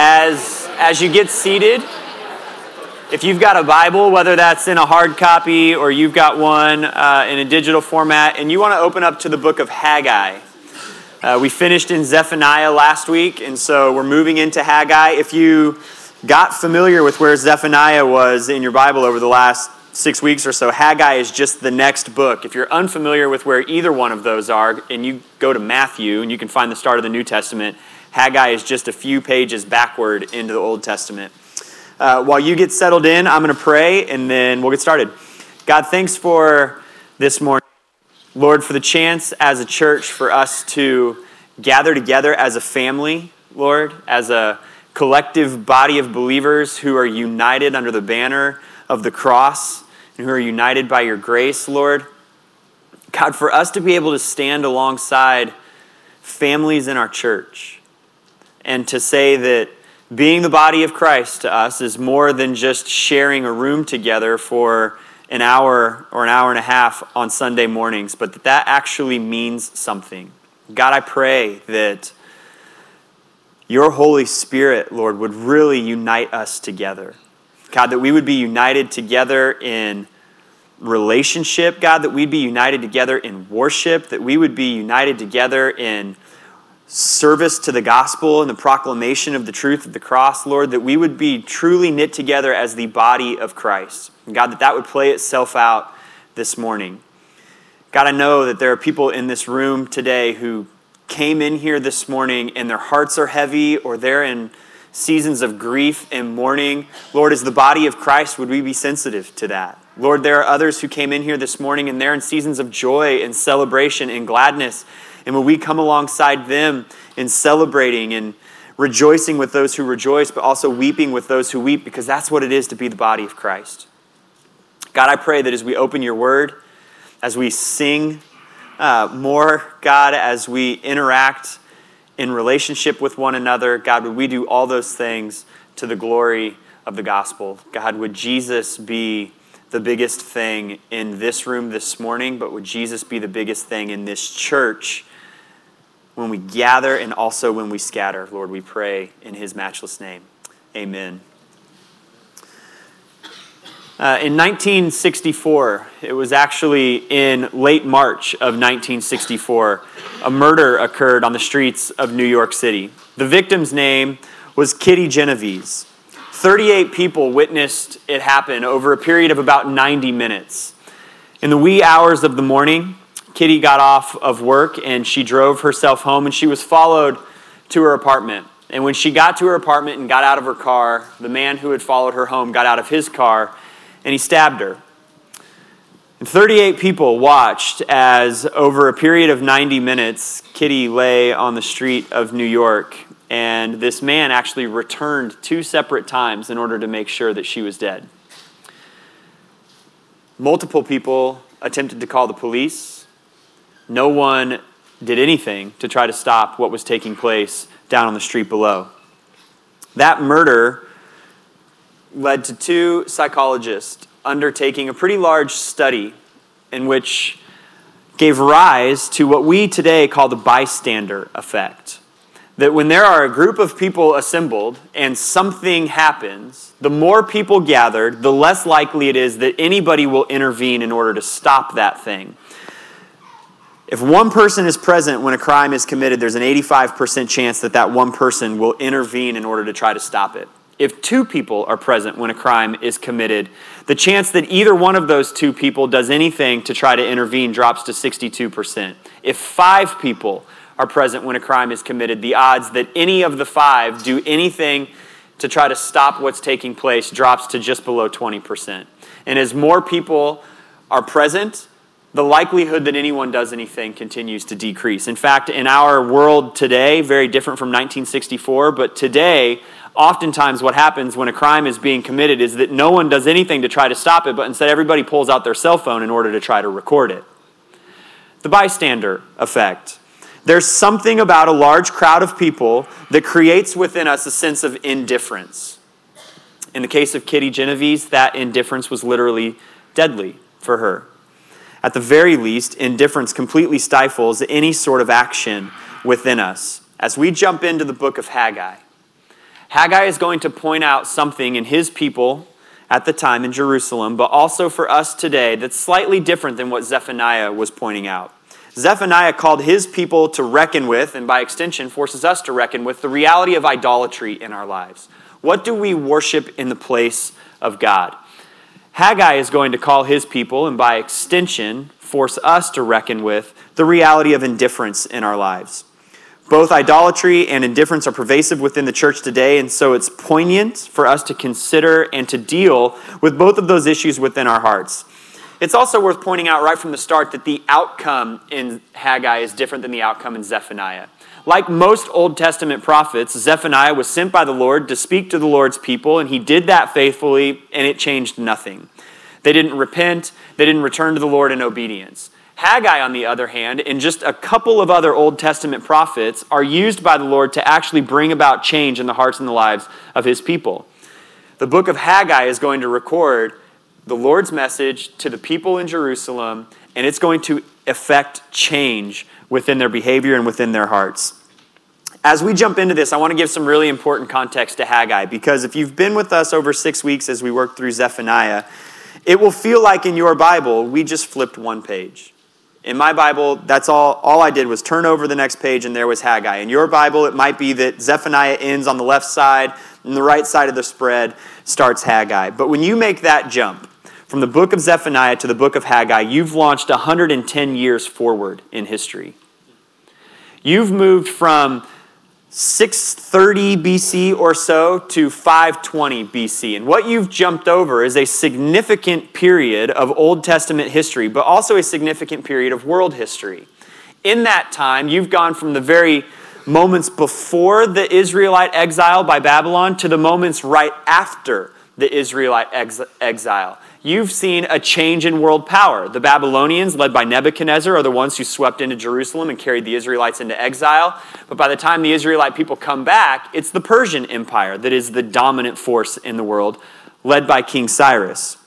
As, as you get seated, if you've got a Bible, whether that's in a hard copy or you've got one uh, in a digital format, and you want to open up to the book of Haggai. Uh, we finished in Zephaniah last week, and so we're moving into Haggai. If you got familiar with where Zephaniah was in your Bible over the last six weeks or so, Haggai is just the next book. If you're unfamiliar with where either one of those are, and you go to Matthew and you can find the start of the New Testament, Haggai is just a few pages backward into the Old Testament. Uh, while you get settled in, I'm going to pray and then we'll get started. God, thanks for this morning. Lord, for the chance as a church for us to gather together as a family, Lord, as a collective body of believers who are united under the banner of the cross and who are united by your grace, Lord. God, for us to be able to stand alongside families in our church and to say that being the body of Christ to us is more than just sharing a room together for an hour or an hour and a half on Sunday mornings, but that that actually means something. God, I pray that your Holy Spirit, Lord, would really unite us together. God, that we would be united together in relationship, God, that we'd be united together in worship, that we would be united together in service to the gospel and the proclamation of the truth of the cross, Lord, that we would be truly knit together as the body of Christ. And God, that that would play itself out this morning. God, I know that there are people in this room today who came in here this morning and their hearts are heavy or they're in seasons of grief and mourning. Lord, as the body of Christ, would we be sensitive to that? Lord, there are others who came in here this morning and they're in seasons of joy and celebration and gladness. And when we come alongside them in celebrating and rejoicing with those who rejoice, but also weeping with those who weep, because that's what it is to be the body of Christ. God, I pray that as we open your word, as we sing uh, more, God, as we interact in relationship with one another, God, would we do all those things to the glory of the gospel? God, would Jesus be the biggest thing in this room this morning, but would Jesus be the biggest thing in this church when we gather and also when we scatter. Lord, we pray in his matchless name. Amen. Uh, in 1964, it was actually in late March of 1964, a murder occurred on the streets of New York City. The victim's name was Kitty Genovese. 38 people witnessed it happen over a period of about 90 minutes. In the wee hours of the morning, Kitty got off of work and she drove herself home and she was followed to her apartment. And when she got to her apartment and got out of her car, the man who had followed her home got out of his car and he stabbed her. And 38 people watched as, over a period of 90 minutes, Kitty lay on the street of New York. And this man actually returned two separate times in order to make sure that she was dead. Multiple people attempted to call the police. No one did anything to try to stop what was taking place down on the street below. That murder led to two psychologists undertaking a pretty large study in which gave rise to what we today call the bystander effect. That when there are a group of people assembled and something happens, the more people gathered, the less likely it is that anybody will intervene in order to stop that thing. If one person is present when a crime is committed, there's an 85% chance that that one person will intervene in order to try to stop it. If two people are present when a crime is committed, the chance that either one of those two people does anything to try to intervene drops to 62%. If five people are present when a crime is committed, the odds that any of the five do anything to try to stop what's taking place drops to just below 20%. And as more people are present, the likelihood that anyone does anything continues to decrease. In fact, in our world today, very different from 1964, but today, oftentimes what happens when a crime is being committed is that no one does anything to try to stop it, but instead everybody pulls out their cell phone in order to try to record it. The bystander effect. There's something about a large crowd of people that creates within us a sense of indifference. In the case of Kitty Genovese, that indifference was literally deadly for her. At the very least, indifference completely stifles any sort of action within us. As we jump into the book of Haggai, Haggai is going to point out something in his people at the time in Jerusalem, but also for us today that's slightly different than what Zephaniah was pointing out. Zephaniah called his people to reckon with, and by extension, forces us to reckon with, the reality of idolatry in our lives. What do we worship in the place of God? Haggai is going to call his people, and by extension, force us to reckon with the reality of indifference in our lives. Both idolatry and indifference are pervasive within the church today, and so it's poignant for us to consider and to deal with both of those issues within our hearts. It's also worth pointing out right from the start that the outcome in Haggai is different than the outcome in Zephaniah. Like most Old Testament prophets, Zephaniah was sent by the Lord to speak to the Lord's people, and he did that faithfully, and it changed nothing. They didn't repent, they didn't return to the Lord in obedience. Haggai, on the other hand, and just a couple of other Old Testament prophets are used by the Lord to actually bring about change in the hearts and the lives of his people. The book of Haggai is going to record the Lord's message to the people in Jerusalem, and it's going to affect change within their behavior and within their hearts. As we jump into this, I want to give some really important context to Haggai because if you've been with us over six weeks as we work through Zephaniah, it will feel like in your Bible we just flipped one page. In my Bible, that's all, all I did was turn over the next page and there was Haggai. In your Bible, it might be that Zephaniah ends on the left side and the right side of the spread starts Haggai. But when you make that jump from the book of Zephaniah to the book of Haggai, you've launched 110 years forward in history. You've moved from 630 BC or so to 520 BC. And what you've jumped over is a significant period of Old Testament history, but also a significant period of world history. In that time, you've gone from the very moments before the Israelite exile by Babylon to the moments right after the Israelite ex- exile you've seen a change in world power. The Babylonians, led by Nebuchadnezzar, are the ones who swept into Jerusalem and carried the Israelites into exile. But by the time the Israelite people come back, it's the Persian Empire that is the dominant force in the world, led by King Cyrus.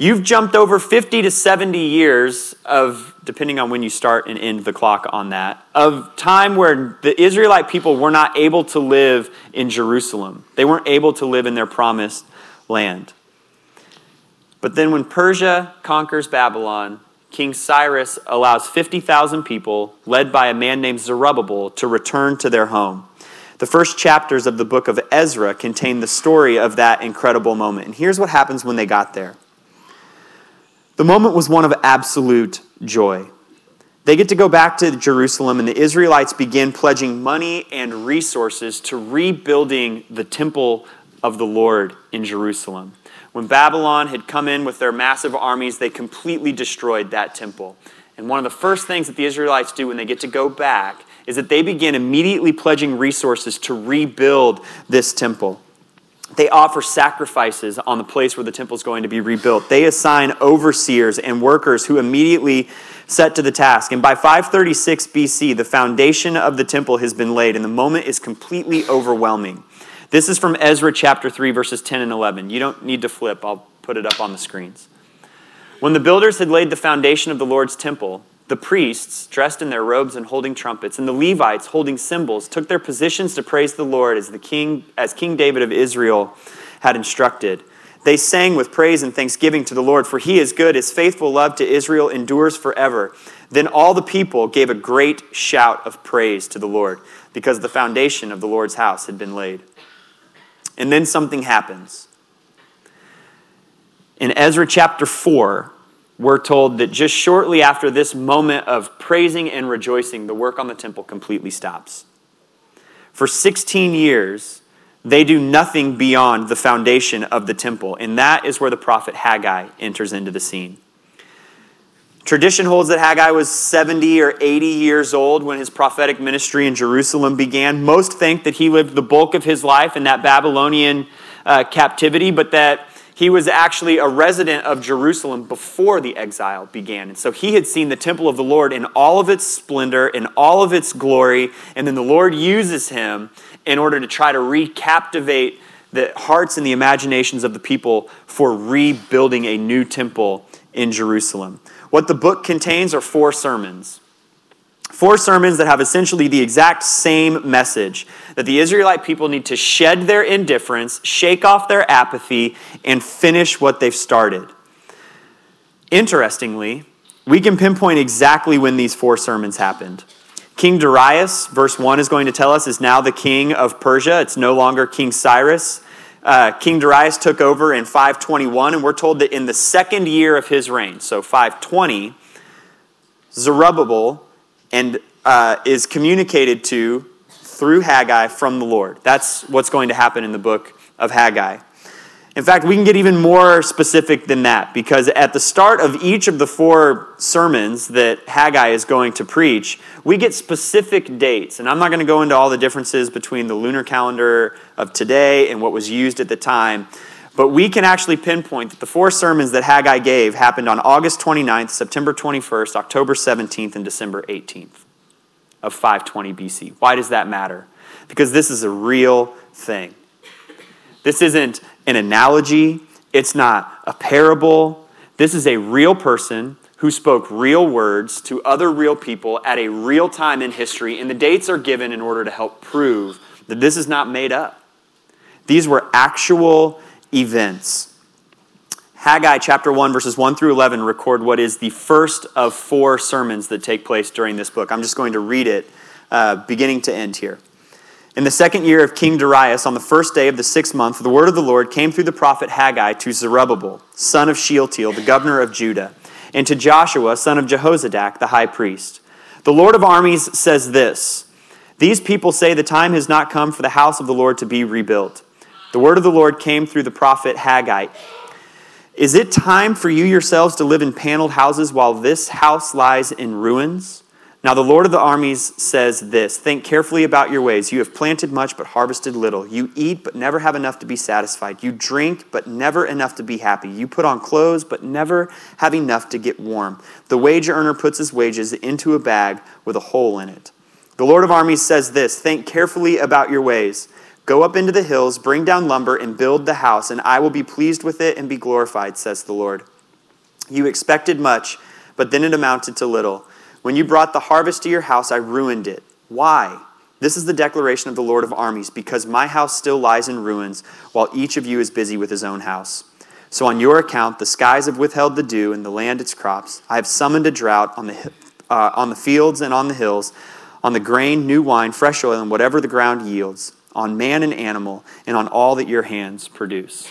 You've jumped over 50 to 70 years of, depending on when you start and end the clock on that, of time where the Israelite people were not able to live in Jerusalem. They weren't able to live in their promised land. But then, when Persia conquers Babylon, King Cyrus allows 50,000 people, led by a man named Zerubbabel, to return to their home. The first chapters of the book of Ezra contain the story of that incredible moment. And here's what happens when they got there the moment was one of absolute joy. They get to go back to Jerusalem, and the Israelites begin pledging money and resources to rebuilding the temple of the Lord in Jerusalem. When Babylon had come in with their massive armies, they completely destroyed that temple. And one of the first things that the Israelites do when they get to go back is that they begin immediately pledging resources to rebuild this temple. They offer sacrifices on the place where the temple is going to be rebuilt. They assign overseers and workers who immediately set to the task. And by 536 BC, the foundation of the temple has been laid, and the moment is completely overwhelming. This is from Ezra chapter 3, verses 10 and 11. You don't need to flip, I'll put it up on the screens. When the builders had laid the foundation of the Lord's temple, the priests, dressed in their robes and holding trumpets, and the Levites, holding cymbals, took their positions to praise the Lord as, the king, as King David of Israel had instructed. They sang with praise and thanksgiving to the Lord, for he is good. His faithful love to Israel endures forever. Then all the people gave a great shout of praise to the Lord, because the foundation of the Lord's house had been laid. And then something happens. In Ezra chapter 4, we're told that just shortly after this moment of praising and rejoicing, the work on the temple completely stops. For 16 years, they do nothing beyond the foundation of the temple, and that is where the prophet Haggai enters into the scene. Tradition holds that Haggai was 70 or 80 years old when his prophetic ministry in Jerusalem began. Most think that he lived the bulk of his life in that Babylonian uh, captivity, but that he was actually a resident of Jerusalem before the exile began. And so he had seen the temple of the Lord in all of its splendor, in all of its glory, and then the Lord uses him in order to try to recaptivate the hearts and the imaginations of the people for rebuilding a new temple in Jerusalem. What the book contains are four sermons. Four sermons that have essentially the exact same message that the Israelite people need to shed their indifference, shake off their apathy, and finish what they've started. Interestingly, we can pinpoint exactly when these four sermons happened. King Darius, verse 1 is going to tell us, is now the king of Persia. It's no longer King Cyrus. Uh, king Darius took over in 521, and we're told that in the second year of his reign, so 520, Zerubbabel and uh, is communicated to through Haggai from the Lord. That's what's going to happen in the book of Haggai. In fact, we can get even more specific than that because at the start of each of the four sermons that Haggai is going to preach, we get specific dates. And I'm not going to go into all the differences between the lunar calendar of today and what was used at the time, but we can actually pinpoint that the four sermons that Haggai gave happened on August 29th, September 21st, October 17th, and December 18th of 520 BC. Why does that matter? Because this is a real thing. This isn't an analogy, it's not a parable. This is a real person who spoke real words to other real people at a real time in history, and the dates are given in order to help prove that this is not made up. These were actual events. Haggai chapter 1, verses 1 through 11 record what is the first of four sermons that take place during this book. I'm just going to read it uh, beginning to end here. In the second year of King Darius, on the first day of the sixth month, the word of the Lord came through the prophet Haggai to Zerubbabel, son of Shealtiel, the governor of Judah, and to Joshua, son of Jehozadak, the high priest. The Lord of armies says this These people say the time has not come for the house of the Lord to be rebuilt. The word of the Lord came through the prophet Haggai. Is it time for you yourselves to live in paneled houses while this house lies in ruins? Now, the Lord of the armies says this Think carefully about your ways. You have planted much, but harvested little. You eat, but never have enough to be satisfied. You drink, but never enough to be happy. You put on clothes, but never have enough to get warm. The wage earner puts his wages into a bag with a hole in it. The Lord of armies says this Think carefully about your ways. Go up into the hills, bring down lumber, and build the house, and I will be pleased with it and be glorified, says the Lord. You expected much, but then it amounted to little. When you brought the harvest to your house, I ruined it. Why? This is the declaration of the Lord of armies, because my house still lies in ruins, while each of you is busy with his own house. So, on your account, the skies have withheld the dew, and the land its crops. I have summoned a drought on the, uh, on the fields and on the hills, on the grain, new wine, fresh oil, and whatever the ground yields, on man and animal, and on all that your hands produce.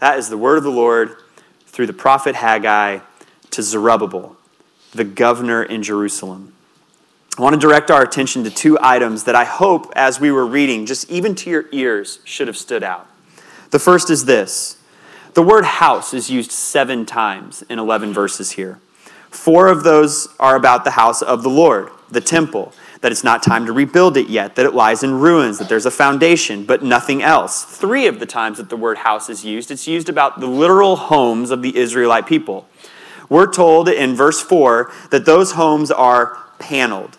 That is the word of the Lord through the prophet Haggai to Zerubbabel the governor in Jerusalem. I want to direct our attention to two items that I hope, as we were reading, just even to your ears, should have stood out. The first is this the word house is used seven times in 11 verses here. Four of those are about the house of the Lord, the temple, that it's not time to rebuild it yet, that it lies in ruins, that there's a foundation, but nothing else. Three of the times that the word house is used, it's used about the literal homes of the Israelite people. We're told in verse 4 that those homes are paneled.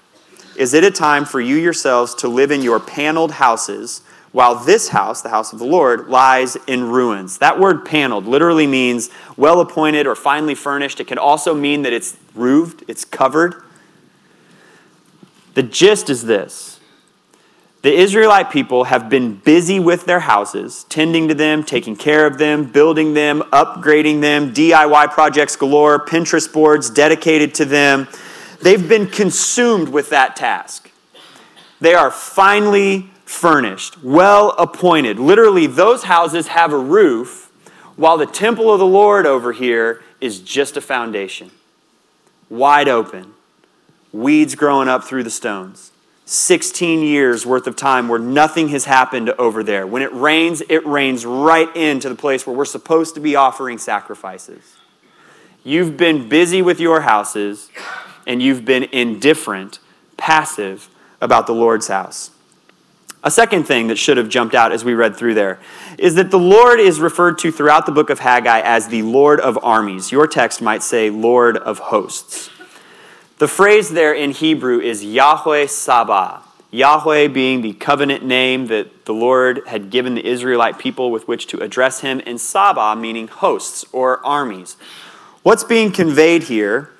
Is it a time for you yourselves to live in your paneled houses while this house, the house of the Lord, lies in ruins? That word paneled literally means well appointed or finely furnished. It can also mean that it's roofed, it's covered. The gist is this the Israelite people have been busy with their houses, tending to them, taking care of them, building them, upgrading them, DIY projects galore, Pinterest boards dedicated to them. They've been consumed with that task. They are finely furnished, well appointed. Literally, those houses have a roof, while the temple of the Lord over here is just a foundation. Wide open, weeds growing up through the stones. 16 years worth of time where nothing has happened over there. When it rains, it rains right into the place where we're supposed to be offering sacrifices. You've been busy with your houses and you've been indifferent, passive about the Lord's house. A second thing that should have jumped out as we read through there is that the Lord is referred to throughout the book of Haggai as the Lord of armies. Your text might say Lord of hosts. The phrase there in Hebrew is Yahweh Sabah. Yahweh being the covenant name that the Lord had given the Israelite people with which to address him, and Sabah meaning hosts or armies. What's being conveyed here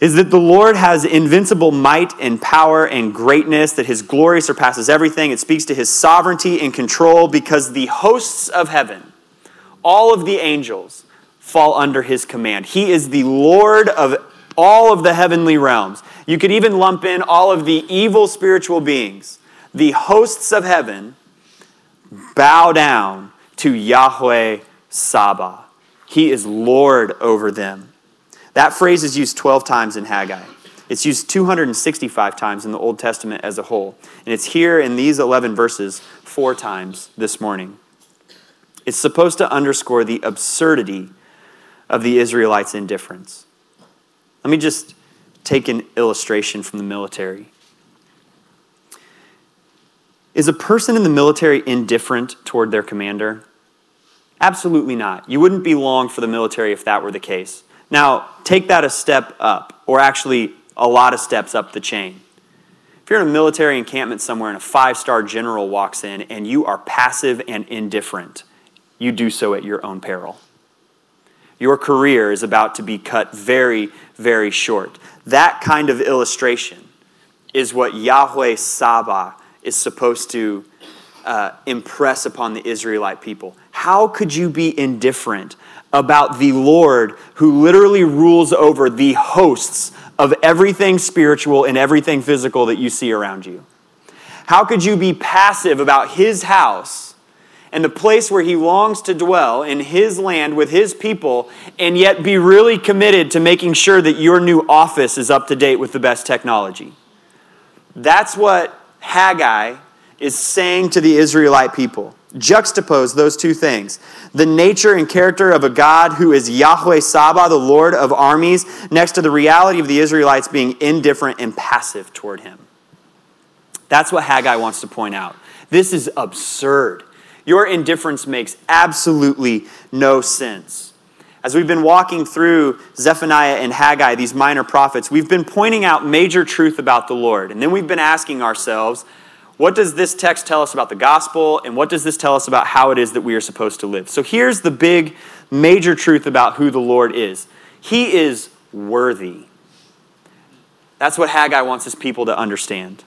is that the Lord has invincible might and power and greatness, that his glory surpasses everything. It speaks to his sovereignty and control because the hosts of heaven, all of the angels, fall under his command. He is the Lord of all of the heavenly realms. You could even lump in all of the evil spiritual beings. The hosts of heaven bow down to Yahweh Sabaoth. He is Lord over them. That phrase is used 12 times in Haggai. It's used 265 times in the Old Testament as a whole. And it's here in these 11 verses four times this morning. It's supposed to underscore the absurdity of the Israelites' indifference. Let me just take an illustration from the military. Is a person in the military indifferent toward their commander? Absolutely not. You wouldn't be long for the military if that were the case. Now, take that a step up, or actually a lot of steps up the chain. If you're in a military encampment somewhere and a five star general walks in and you are passive and indifferent, you do so at your own peril. Your career is about to be cut very, very short. That kind of illustration is what Yahweh Sabaoth is supposed to uh, impress upon the Israelite people. How could you be indifferent about the Lord who literally rules over the hosts of everything spiritual and everything physical that you see around you? How could you be passive about his house and the place where he longs to dwell in his land with his people and yet be really committed to making sure that your new office is up to date with the best technology? That's what Haggai is saying to the Israelite people. Juxtapose those two things the nature and character of a God who is Yahweh Sabaoth, the Lord of armies, next to the reality of the Israelites being indifferent and passive toward him. That's what Haggai wants to point out. This is absurd. Your indifference makes absolutely no sense. As we've been walking through Zephaniah and Haggai, these minor prophets, we've been pointing out major truth about the Lord. And then we've been asking ourselves, what does this text tell us about the gospel, and what does this tell us about how it is that we are supposed to live? So here's the big, major truth about who the Lord is He is worthy. That's what Haggai wants his people to understand.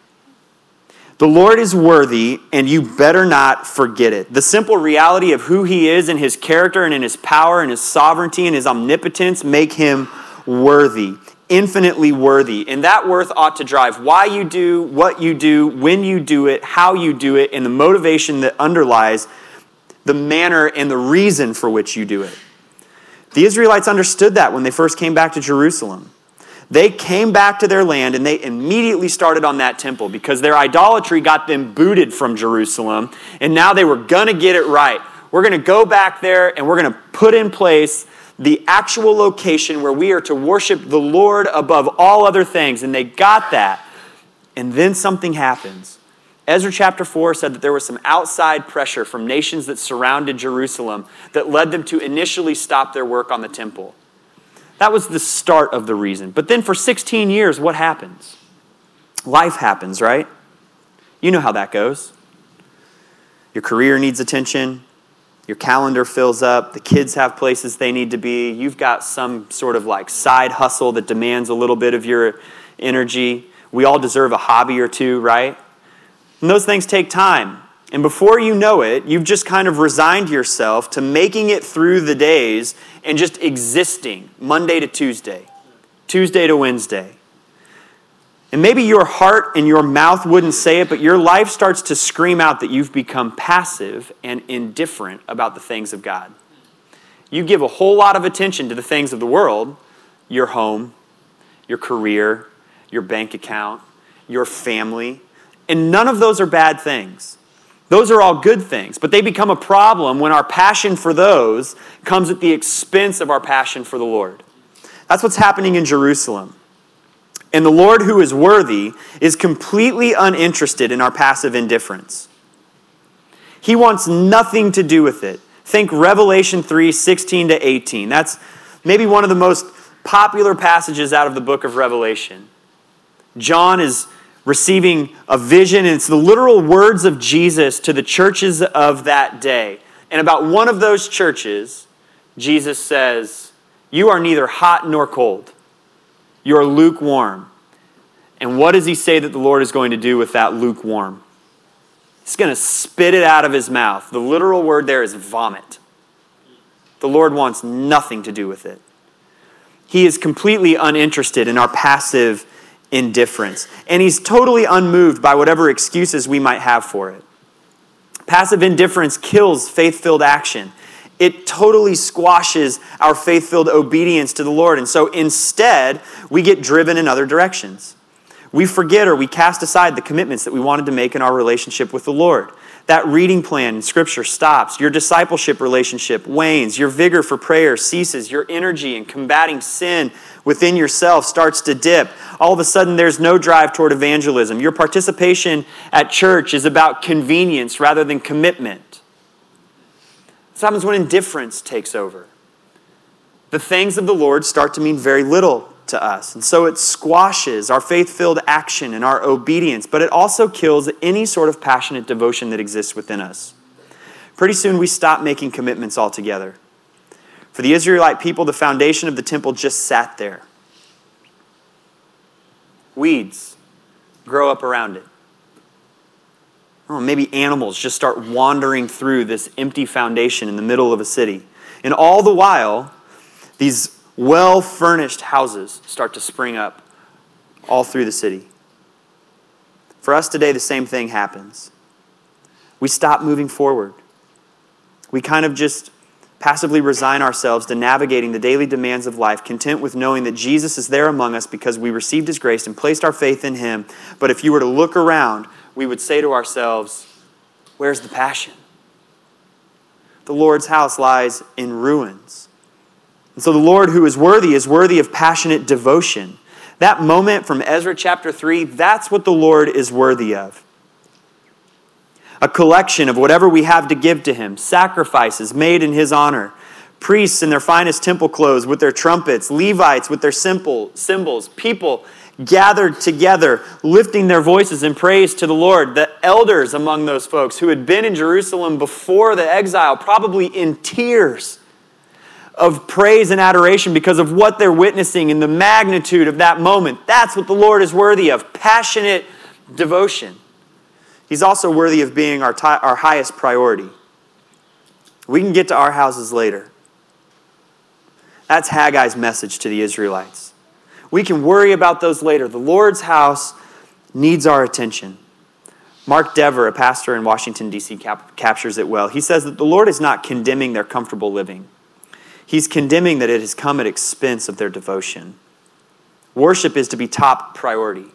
The Lord is worthy, and you better not forget it. The simple reality of who He is and His character and in His power and His sovereignty and His omnipotence make Him worthy infinitely worthy. And that worth ought to drive why you do what you do, when you do it, how you do it, and the motivation that underlies the manner and the reason for which you do it. The Israelites understood that when they first came back to Jerusalem. They came back to their land and they immediately started on that temple because their idolatry got them booted from Jerusalem. And now they were going to get it right. We're going to go back there and we're going to put in place the actual location where we are to worship the Lord above all other things. And they got that. And then something happens. Ezra chapter 4 said that there was some outside pressure from nations that surrounded Jerusalem that led them to initially stop their work on the temple. That was the start of the reason. But then for 16 years, what happens? Life happens, right? You know how that goes. Your career needs attention, your calendar fills up, the kids have places they need to be, you've got some sort of like side hustle that demands a little bit of your energy. We all deserve a hobby or two, right? And those things take time. And before you know it, you've just kind of resigned yourself to making it through the days and just existing Monday to Tuesday, Tuesday to Wednesday. And maybe your heart and your mouth wouldn't say it, but your life starts to scream out that you've become passive and indifferent about the things of God. You give a whole lot of attention to the things of the world your home, your career, your bank account, your family. And none of those are bad things. Those are all good things, but they become a problem when our passion for those comes at the expense of our passion for the Lord. That's what's happening in Jerusalem. And the Lord who is worthy is completely uninterested in our passive indifference. He wants nothing to do with it. Think Revelation 3 16 to 18. That's maybe one of the most popular passages out of the book of Revelation. John is receiving a vision, and it's the literal words of Jesus to the churches of that day. And about one of those churches, Jesus says, You are neither hot nor cold. You're lukewarm. And what does he say that the Lord is going to do with that lukewarm? He's going to spit it out of his mouth. The literal word there is vomit. The Lord wants nothing to do with it. He is completely uninterested in our passive indifference. And he's totally unmoved by whatever excuses we might have for it. Passive indifference kills faith filled action. It totally squashes our faith filled obedience to the Lord. And so instead, we get driven in other directions. We forget or we cast aside the commitments that we wanted to make in our relationship with the Lord. That reading plan in Scripture stops. Your discipleship relationship wanes. Your vigor for prayer ceases. Your energy in combating sin within yourself starts to dip. All of a sudden, there's no drive toward evangelism. Your participation at church is about convenience rather than commitment. This happens when indifference takes over. The things of the Lord start to mean very little to us. And so it squashes our faith filled action and our obedience, but it also kills any sort of passionate devotion that exists within us. Pretty soon we stop making commitments altogether. For the Israelite people, the foundation of the temple just sat there. Weeds grow up around it. Or maybe animals just start wandering through this empty foundation in the middle of a city. And all the while, these well furnished houses start to spring up all through the city. For us today, the same thing happens. We stop moving forward. We kind of just passively resign ourselves to navigating the daily demands of life, content with knowing that Jesus is there among us because we received his grace and placed our faith in him. But if you were to look around, we would say to ourselves, Where's the passion? The Lord's house lies in ruins. And so the Lord who is worthy is worthy of passionate devotion. That moment from Ezra chapter 3, that's what the Lord is worthy of. A collection of whatever we have to give to Him, sacrifices made in His honor, priests in their finest temple clothes with their trumpets, Levites with their simple cymbals, people gathered together, lifting their voices in praise to the Lord. The elders among those folks who had been in Jerusalem before the exile, probably in tears of praise and adoration because of what they're witnessing and the magnitude of that moment. That's what the Lord is worthy of passionate devotion. He's also worthy of being our, t- our highest priority. We can get to our houses later. That's Haggai's message to the Israelites. We can worry about those later. The Lord's house needs our attention. Mark Dever, a pastor in Washington, D.C., cap- captures it well. He says that the Lord is not condemning their comfortable living. He's condemning that it has come at expense of their devotion. Worship is to be top priority.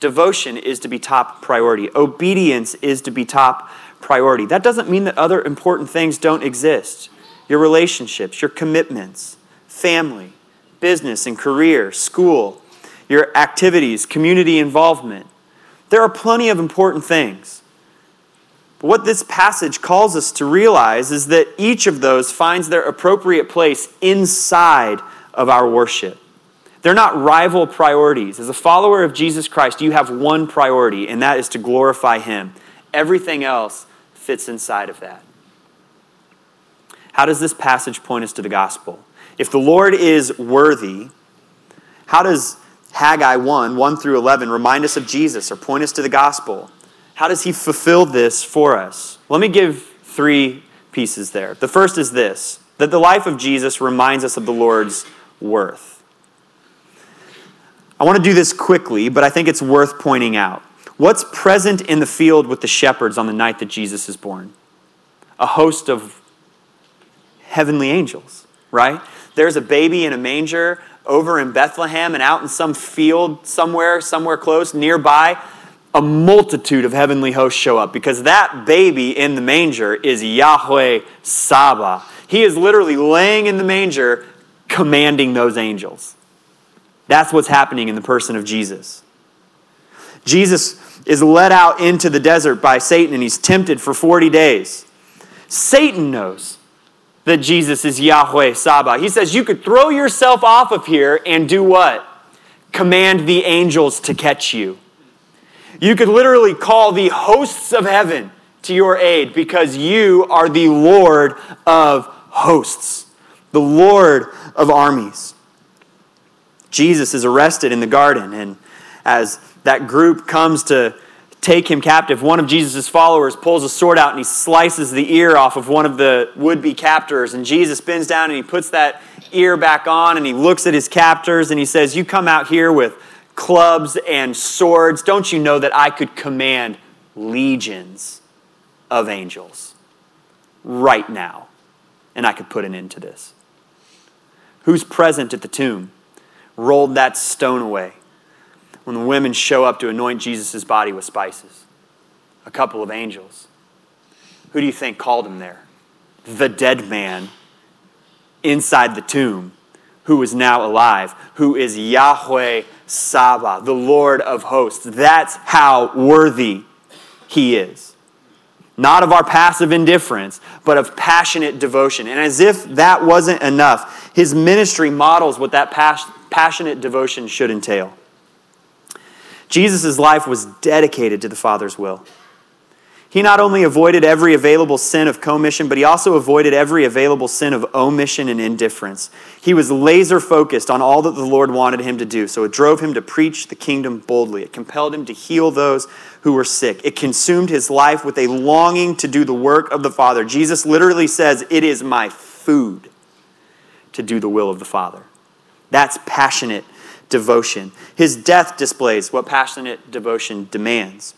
Devotion is to be top priority. Obedience is to be top priority. That doesn't mean that other important things don't exist. Your relationships, your commitments, family, business and career, school, your activities, community involvement. There are plenty of important things. But what this passage calls us to realize is that each of those finds their appropriate place inside of our worship. They're not rival priorities. As a follower of Jesus Christ, you have one priority, and that is to glorify Him. Everything else fits inside of that. How does this passage point us to the gospel? If the Lord is worthy, how does Haggai 1, 1 through 11, remind us of Jesus or point us to the gospel? How does he fulfill this for us? Let me give three pieces there. The first is this that the life of Jesus reminds us of the Lord's worth. I want to do this quickly, but I think it's worth pointing out. What's present in the field with the shepherds on the night that Jesus is born? A host of heavenly angels, right? There's a baby in a manger over in Bethlehem and out in some field somewhere, somewhere close, nearby a multitude of heavenly hosts show up because that baby in the manger is Yahweh Saba. He is literally laying in the manger, commanding those angels. That's what's happening in the person of Jesus. Jesus is led out into the desert by Satan and he's tempted for 40 days. Satan knows that Jesus is Yahweh Saba. He says, You could throw yourself off of here and do what? Command the angels to catch you. You could literally call the hosts of heaven to your aid because you are the Lord of hosts, the Lord of armies. Jesus is arrested in the garden, and as that group comes to take him captive, one of Jesus' followers pulls a sword out and he slices the ear off of one of the would be captors. And Jesus bends down and he puts that ear back on and he looks at his captors and he says, You come out here with clubs and swords. Don't you know that I could command legions of angels right now? And I could put an end to this. Who's present at the tomb? Rolled that stone away when the women show up to anoint Jesus' body with spices? A couple of angels. Who do you think called him there? The dead man inside the tomb who is now alive, who is Yahweh Saba, the Lord of hosts. That's how worthy he is. Not of our passive indifference, but of passionate devotion. And as if that wasn't enough, his ministry models what that pas- passionate devotion should entail. Jesus' life was dedicated to the Father's will. He not only avoided every available sin of commission, but he also avoided every available sin of omission and indifference. He was laser focused on all that the Lord wanted him to do. So it drove him to preach the kingdom boldly. It compelled him to heal those who were sick. It consumed his life with a longing to do the work of the Father. Jesus literally says, It is my food to do the will of the Father. That's passionate devotion. His death displays what passionate devotion demands.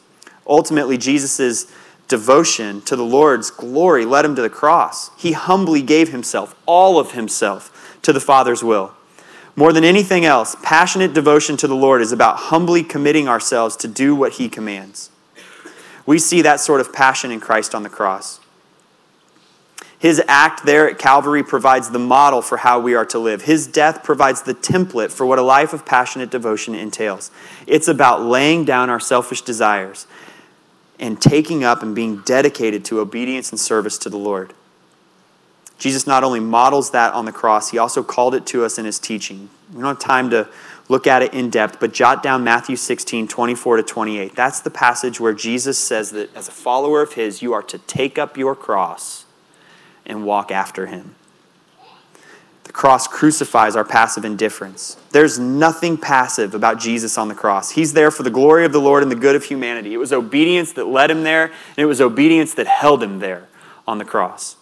Ultimately, Jesus' devotion to the Lord's glory led him to the cross. He humbly gave himself, all of himself, to the Father's will. More than anything else, passionate devotion to the Lord is about humbly committing ourselves to do what he commands. We see that sort of passion in Christ on the cross. His act there at Calvary provides the model for how we are to live. His death provides the template for what a life of passionate devotion entails. It's about laying down our selfish desires and taking up and being dedicated to obedience and service to the Lord. Jesus not only models that on the cross, he also called it to us in his teaching. We don't have time to look at it in depth, but jot down Matthew 16, 24 to 28. That's the passage where Jesus says that as a follower of his, you are to take up your cross and walk after him. The cross crucifies our passive indifference. There's nothing passive about Jesus on the cross. He's there for the glory of the Lord and the good of humanity. It was obedience that led him there, and it was obedience that held him there on the cross.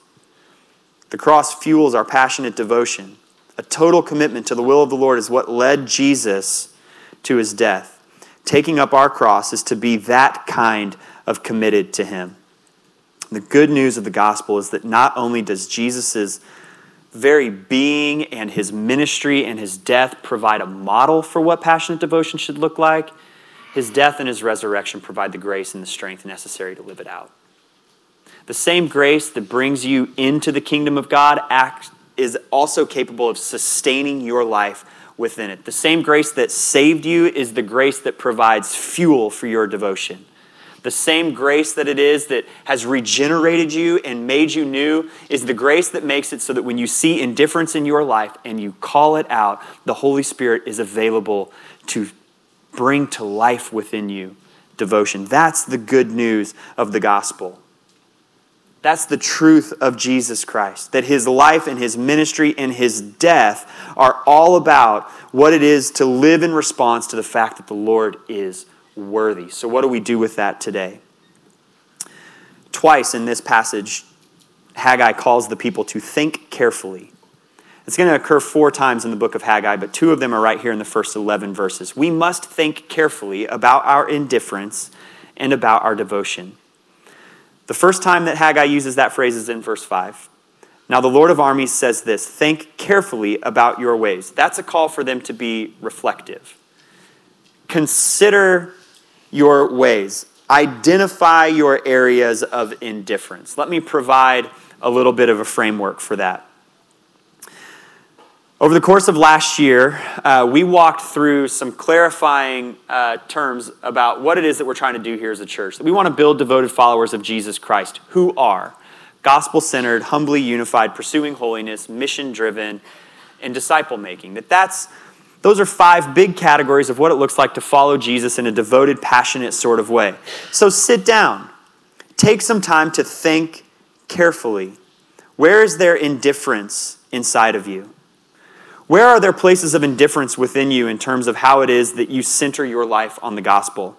The cross fuels our passionate devotion. A total commitment to the will of the Lord is what led Jesus to his death. Taking up our cross is to be that kind of committed to him. The good news of the gospel is that not only does Jesus' very being and his ministry and his death provide a model for what passionate devotion should look like, his death and his resurrection provide the grace and the strength necessary to live it out. The same grace that brings you into the kingdom of God act, is also capable of sustaining your life within it. The same grace that saved you is the grace that provides fuel for your devotion. The same grace that it is that has regenerated you and made you new is the grace that makes it so that when you see indifference in your life and you call it out, the Holy Spirit is available to bring to life within you devotion. That's the good news of the gospel. That's the truth of Jesus Christ. That his life and his ministry and his death are all about what it is to live in response to the fact that the Lord is worthy. So, what do we do with that today? Twice in this passage, Haggai calls the people to think carefully. It's going to occur four times in the book of Haggai, but two of them are right here in the first 11 verses. We must think carefully about our indifference and about our devotion. The first time that Haggai uses that phrase is in verse 5. Now, the Lord of armies says this Think carefully about your ways. That's a call for them to be reflective. Consider your ways. Identify your areas of indifference. Let me provide a little bit of a framework for that. Over the course of last year, uh, we walked through some clarifying uh, terms about what it is that we're trying to do here as a church. That we want to build devoted followers of Jesus Christ who are gospel centered, humbly unified, pursuing holiness, mission driven, and disciple making. That that's those are five big categories of what it looks like to follow Jesus in a devoted, passionate sort of way. So sit down. Take some time to think carefully. Where is there indifference inside of you? Where are there places of indifference within you in terms of how it is that you center your life on the gospel?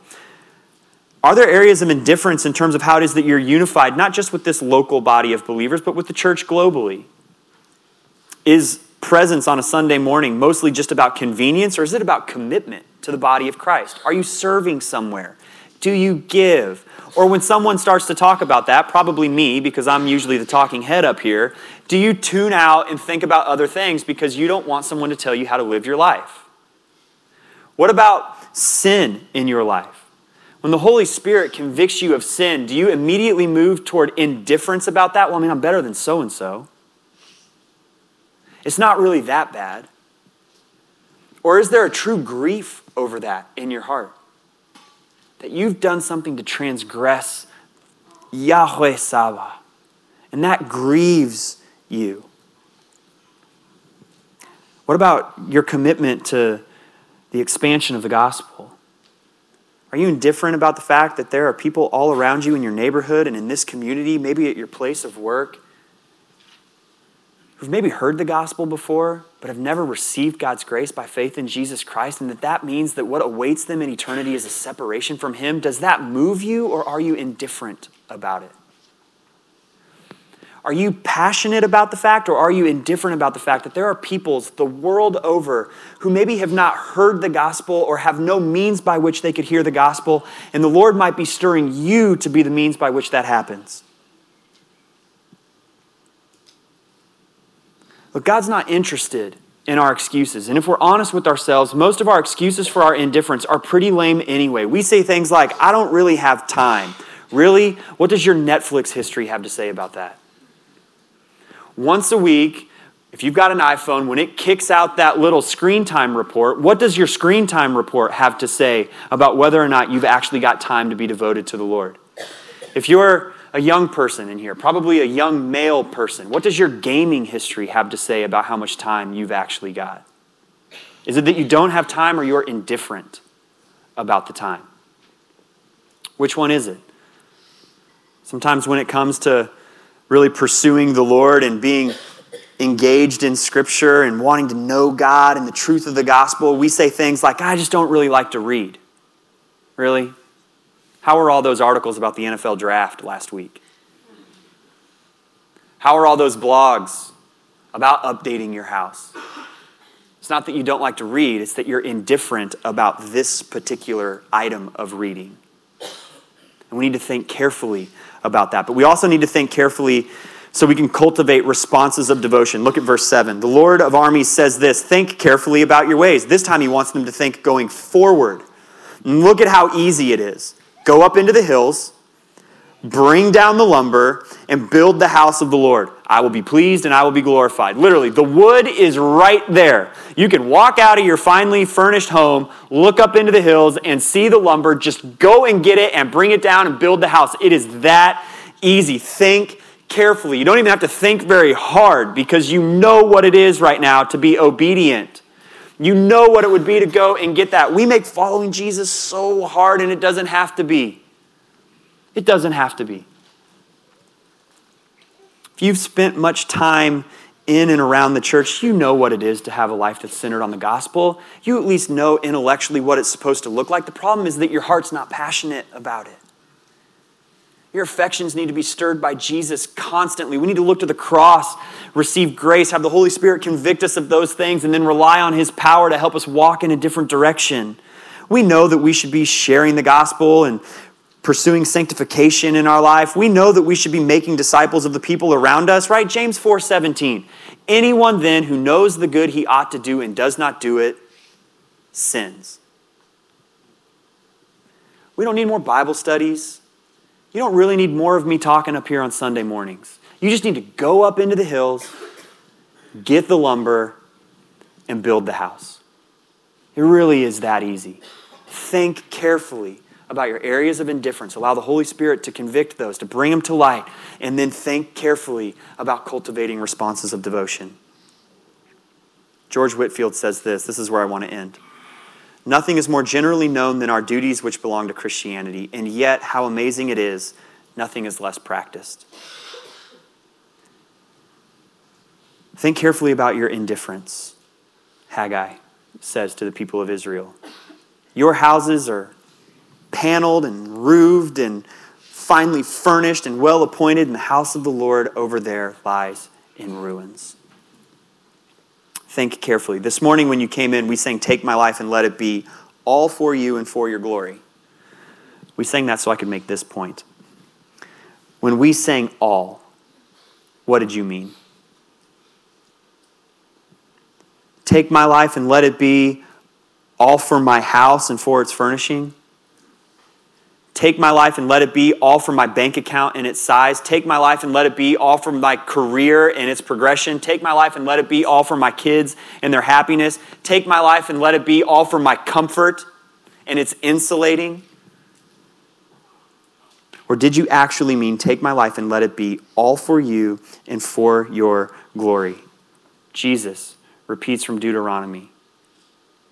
Are there areas of indifference in terms of how it is that you're unified, not just with this local body of believers, but with the church globally? Is presence on a Sunday morning mostly just about convenience, or is it about commitment to the body of Christ? Are you serving somewhere? Do you give? Or when someone starts to talk about that, probably me, because I'm usually the talking head up here, do you tune out and think about other things because you don't want someone to tell you how to live your life? What about sin in your life? When the Holy Spirit convicts you of sin, do you immediately move toward indifference about that? Well, I mean, I'm better than so and so. It's not really that bad. Or is there a true grief over that in your heart? That you've done something to transgress Yahweh Sabaoth, and that grieves you. What about your commitment to the expansion of the gospel? Are you indifferent about the fact that there are people all around you in your neighborhood and in this community, maybe at your place of work, who've maybe heard the gospel before, but have never received God's grace by faith in Jesus Christ, and that that means that what awaits them in eternity is a separation from Him? Does that move you, or are you indifferent about it? Are you passionate about the fact or are you indifferent about the fact that there are peoples the world over who maybe have not heard the gospel or have no means by which they could hear the gospel, and the Lord might be stirring you to be the means by which that happens? Look, God's not interested in our excuses. And if we're honest with ourselves, most of our excuses for our indifference are pretty lame anyway. We say things like, I don't really have time. Really? What does your Netflix history have to say about that? once a week, if you've got an iPhone, when it kicks out that little screen time report, what does your screen time report have to say about whether or not you've actually got time to be devoted to the Lord? If you're a young person in here, probably a young male person, what does your gaming history have to say about how much time you've actually got? Is it that you don't have time or you're indifferent about the time? Which one is it? Sometimes when it comes to really pursuing the Lord and being engaged in Scripture and wanting to know God and the truth of the gospel, we say things like, I just don't really like to read. Really? How are all those articles about the NFL draft last week? How are all those blogs about updating your house? It's not that you don't like to read, it's that you're indifferent about this particular item of reading. And we need to think carefully about that. But we also need to think carefully so we can cultivate responses of devotion. Look at verse 7. The Lord of armies says this Think carefully about your ways. This time he wants them to think going forward. Look at how easy it is. Go up into the hills, bring down the lumber, and build the house of the Lord. I will be pleased and I will be glorified. Literally, the wood is right there. You can walk out of your finely furnished home, look up into the hills, and see the lumber. Just go and get it and bring it down and build the house. It is that easy. Think carefully. You don't even have to think very hard because you know what it is right now to be obedient. You know what it would be to go and get that. We make following Jesus so hard, and it doesn't have to be. It doesn't have to be If you've spent much time in and around the church, you know what it is to have a life that's centered on the gospel. You at least know intellectually what it's supposed to look like. The problem is that your heart's not passionate about it. Your affections need to be stirred by Jesus constantly. We need to look to the cross, receive grace, have the Holy Spirit convict us of those things, and then rely on His power to help us walk in a different direction. We know that we should be sharing the gospel and pursuing sanctification in our life. We know that we should be making disciples of the people around us, right? James 4:17. Anyone then who knows the good he ought to do and does not do it sins. We don't need more Bible studies. You don't really need more of me talking up here on Sunday mornings. You just need to go up into the hills, get the lumber, and build the house. It really is that easy. Think carefully about your areas of indifference. Allow the Holy Spirit to convict those, to bring them to light, and then think carefully about cultivating responses of devotion. George Whitefield says this this is where I want to end. Nothing is more generally known than our duties which belong to Christianity, and yet, how amazing it is, nothing is less practiced. Think carefully about your indifference. Haggai says to the people of Israel. Your houses are paneled and roofed and finely furnished and well appointed, and the house of the Lord over there lies in ruins. Think carefully. This morning, when you came in, we sang, Take my life and let it be all for you and for your glory. We sang that so I could make this point. When we sang all, what did you mean? Take my life and let it be all for my house and for its furnishing? Take my life and let it be all for my bank account and its size. Take my life and let it be all for my career and its progression. Take my life and let it be all for my kids and their happiness. Take my life and let it be all for my comfort and its insulating. Or did you actually mean take my life and let it be all for you and for your glory? Jesus repeats from Deuteronomy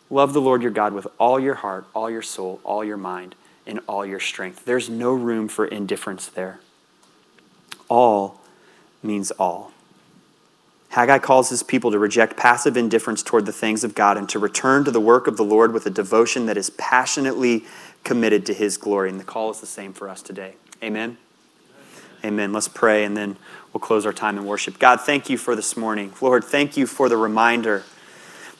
Love the Lord your God with all your heart, all your soul, all your mind in all your strength. There's no room for indifference there. All means all. Haggai calls his people to reject passive indifference toward the things of God and to return to the work of the Lord with a devotion that is passionately committed to his glory. And the call is the same for us today. Amen. Amen. Let's pray and then we'll close our time in worship. God, thank you for this morning. Lord, thank you for the reminder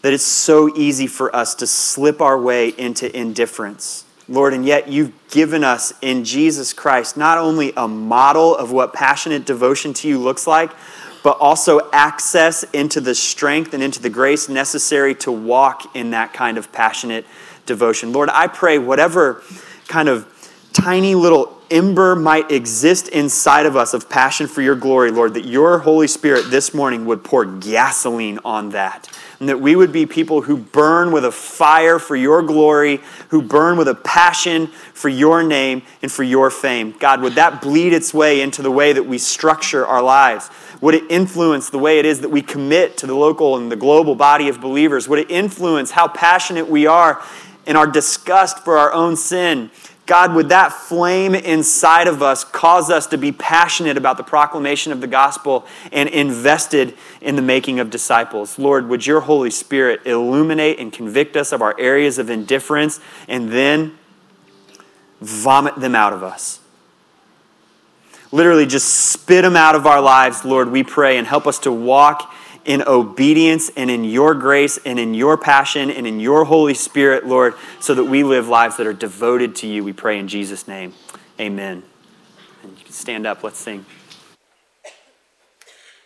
that it's so easy for us to slip our way into indifference. Lord, and yet you've given us in Jesus Christ not only a model of what passionate devotion to you looks like, but also access into the strength and into the grace necessary to walk in that kind of passionate devotion. Lord, I pray whatever kind of tiny little ember might exist inside of us of passion for your glory, Lord, that your Holy Spirit this morning would pour gasoline on that and that we would be people who burn with a fire for your glory, who burn with a passion for your name and for your fame. God, would that bleed its way into the way that we structure our lives? Would it influence the way it is that we commit to the local and the global body of believers? Would it influence how passionate we are in our disgust for our own sin? God, would that flame inside of us cause us to be passionate about the proclamation of the gospel and invested in the making of disciples? Lord, would your Holy Spirit illuminate and convict us of our areas of indifference and then vomit them out of us? Literally, just spit them out of our lives, Lord, we pray, and help us to walk in obedience and in your grace and in your passion and in your Holy Spirit, Lord, so that we live lives that are devoted to you. We pray in Jesus' name. Amen. And you can stand up. Let's sing.